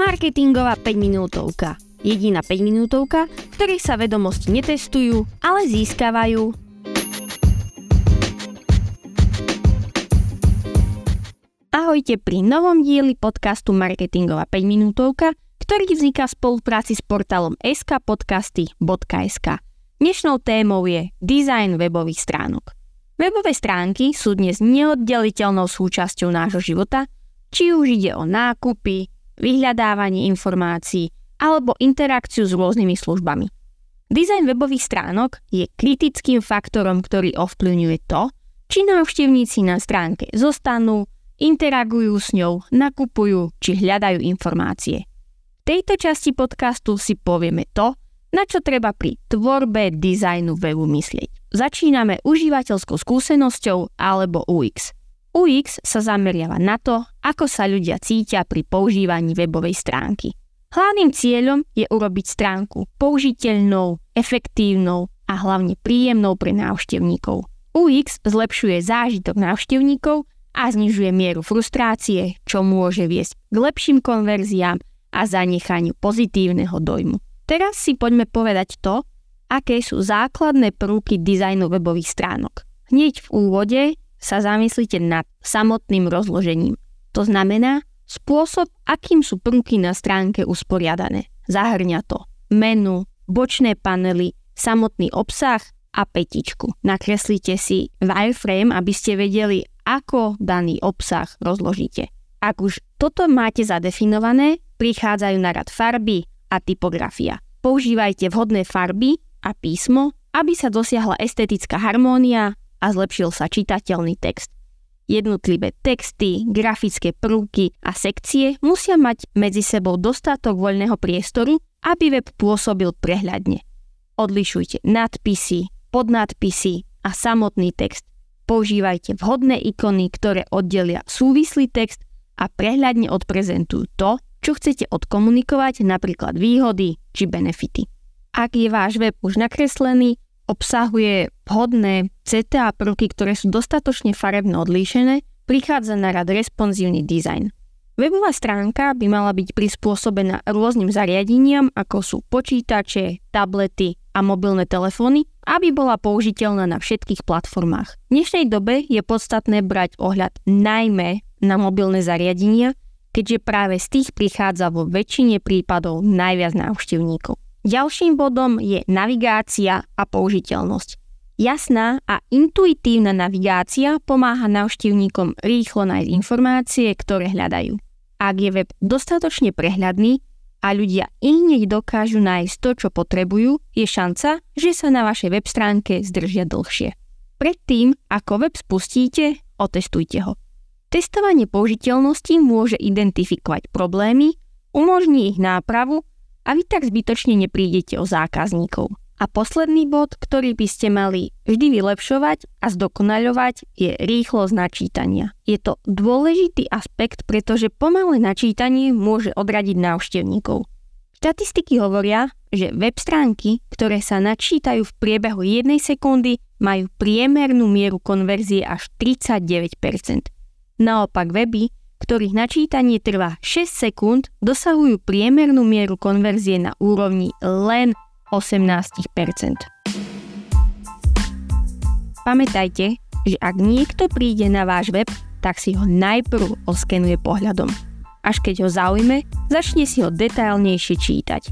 Marketingová 5 minútovka. Jediná 5 minútovka, v ktorej sa vedomosti netestujú, ale získavajú. Ahojte pri novom dieli podcastu Marketingová 5 minútovka, ktorý vzniká v spolupráci s portálom skpodcasty.sk. Dnešnou témou je design webových stránok. Webové stránky sú dnes neoddeliteľnou súčasťou nášho života, či už ide o nákupy, vyhľadávanie informácií alebo interakciu s rôznymi službami. Dizajn webových stránok je kritickým faktorom, ktorý ovplyvňuje to, či návštevníci na stránke zostanú, interagujú s ňou, nakupujú či hľadajú informácie. V tejto časti podcastu si povieme to, na čo treba pri tvorbe dizajnu webu myslieť. Začíname užívateľskou skúsenosťou alebo UX. UX sa zameriava na to, ako sa ľudia cítia pri používaní webovej stránky. Hlavným cieľom je urobiť stránku použiteľnou, efektívnou a hlavne príjemnou pre návštevníkov. UX zlepšuje zážitok návštevníkov a znižuje mieru frustrácie, čo môže viesť k lepším konverziám a zanechaniu pozitívneho dojmu. Teraz si poďme povedať to, aké sú základné prvky dizajnu webových stránok. Hneď v úvode sa zamyslite nad samotným rozložením. To znamená spôsob, akým sú prvky na stránke usporiadané. Zahrňa to menu, bočné panely, samotný obsah a petičku. Nakreslite si wireframe, aby ste vedeli, ako daný obsah rozložíte. Ak už toto máte zadefinované, prichádzajú na rad farby a typografia. Používajte vhodné farby a písmo, aby sa dosiahla estetická harmónia a zlepšil sa čitateľný text. Jednotlivé texty, grafické prvky a sekcie musia mať medzi sebou dostatok voľného priestoru, aby web pôsobil prehľadne. Odlišujte nadpisy, podnadpisy a samotný text. Používajte vhodné ikony, ktoré oddelia súvislý text a prehľadne odprezentujú to, čo chcete odkomunikovať, napríklad výhody či benefity. Ak je váš web už nakreslený, obsahuje vhodné CTA prvky, ktoré sú dostatočne farebne odlíšené, prichádza na rad responsívny dizajn. Webová stránka by mala byť prispôsobená rôznym zariadeniam, ako sú počítače, tablety a mobilné telefóny, aby bola použiteľná na všetkých platformách. V dnešnej dobe je podstatné brať ohľad najmä na mobilné zariadenia, keďže práve z tých prichádza vo väčšine prípadov najviac návštevníkov. Ďalším bodom je navigácia a použiteľnosť. Jasná a intuitívna navigácia pomáha návštevníkom rýchlo nájsť informácie, ktoré hľadajú. Ak je web dostatočne prehľadný a ľudia i hneď dokážu nájsť to, čo potrebujú, je šanca, že sa na vašej web stránke zdržia dlhšie. Predtým, ako web spustíte, otestujte ho. Testovanie použiteľnosti môže identifikovať problémy, umožní ich nápravu a vy tak zbytočne neprídete o zákazníkov. A posledný bod, ktorý by ste mali vždy vylepšovať a zdokonaľovať, je rýchlosť načítania. Je to dôležitý aspekt, pretože pomalé načítanie môže odradiť návštevníkov. Štatistiky hovoria, že web stránky, ktoré sa načítajú v priebehu jednej sekundy, majú priemernú mieru konverzie až 39%. Naopak weby, ktorých načítanie trvá 6 sekúnd, dosahujú priemernú mieru konverzie na úrovni len 18%. Pamätajte, že ak niekto príde na váš web, tak si ho najprv oskenuje pohľadom. Až keď ho zaujme, začne si ho detailnejšie čítať.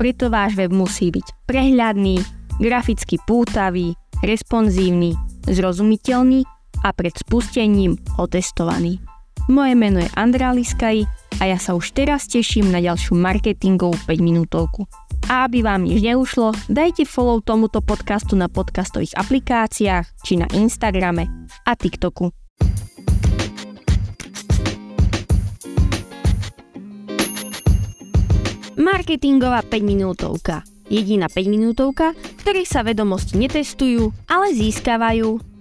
Preto váš web musí byť prehľadný, graficky pútavý, responsívny, zrozumiteľný a pred spustením otestovaný. Moje meno je Andrá Liskaj a ja sa už teraz teším na ďalšiu marketingovú 5 minútovku. A aby vám nič neušlo, dajte follow tomuto podcastu na podcastových aplikáciách či na Instagrame a TikToku. Marketingová 5 minútovka. Jediná 5 minútovka, v sa vedomosti netestujú, ale získavajú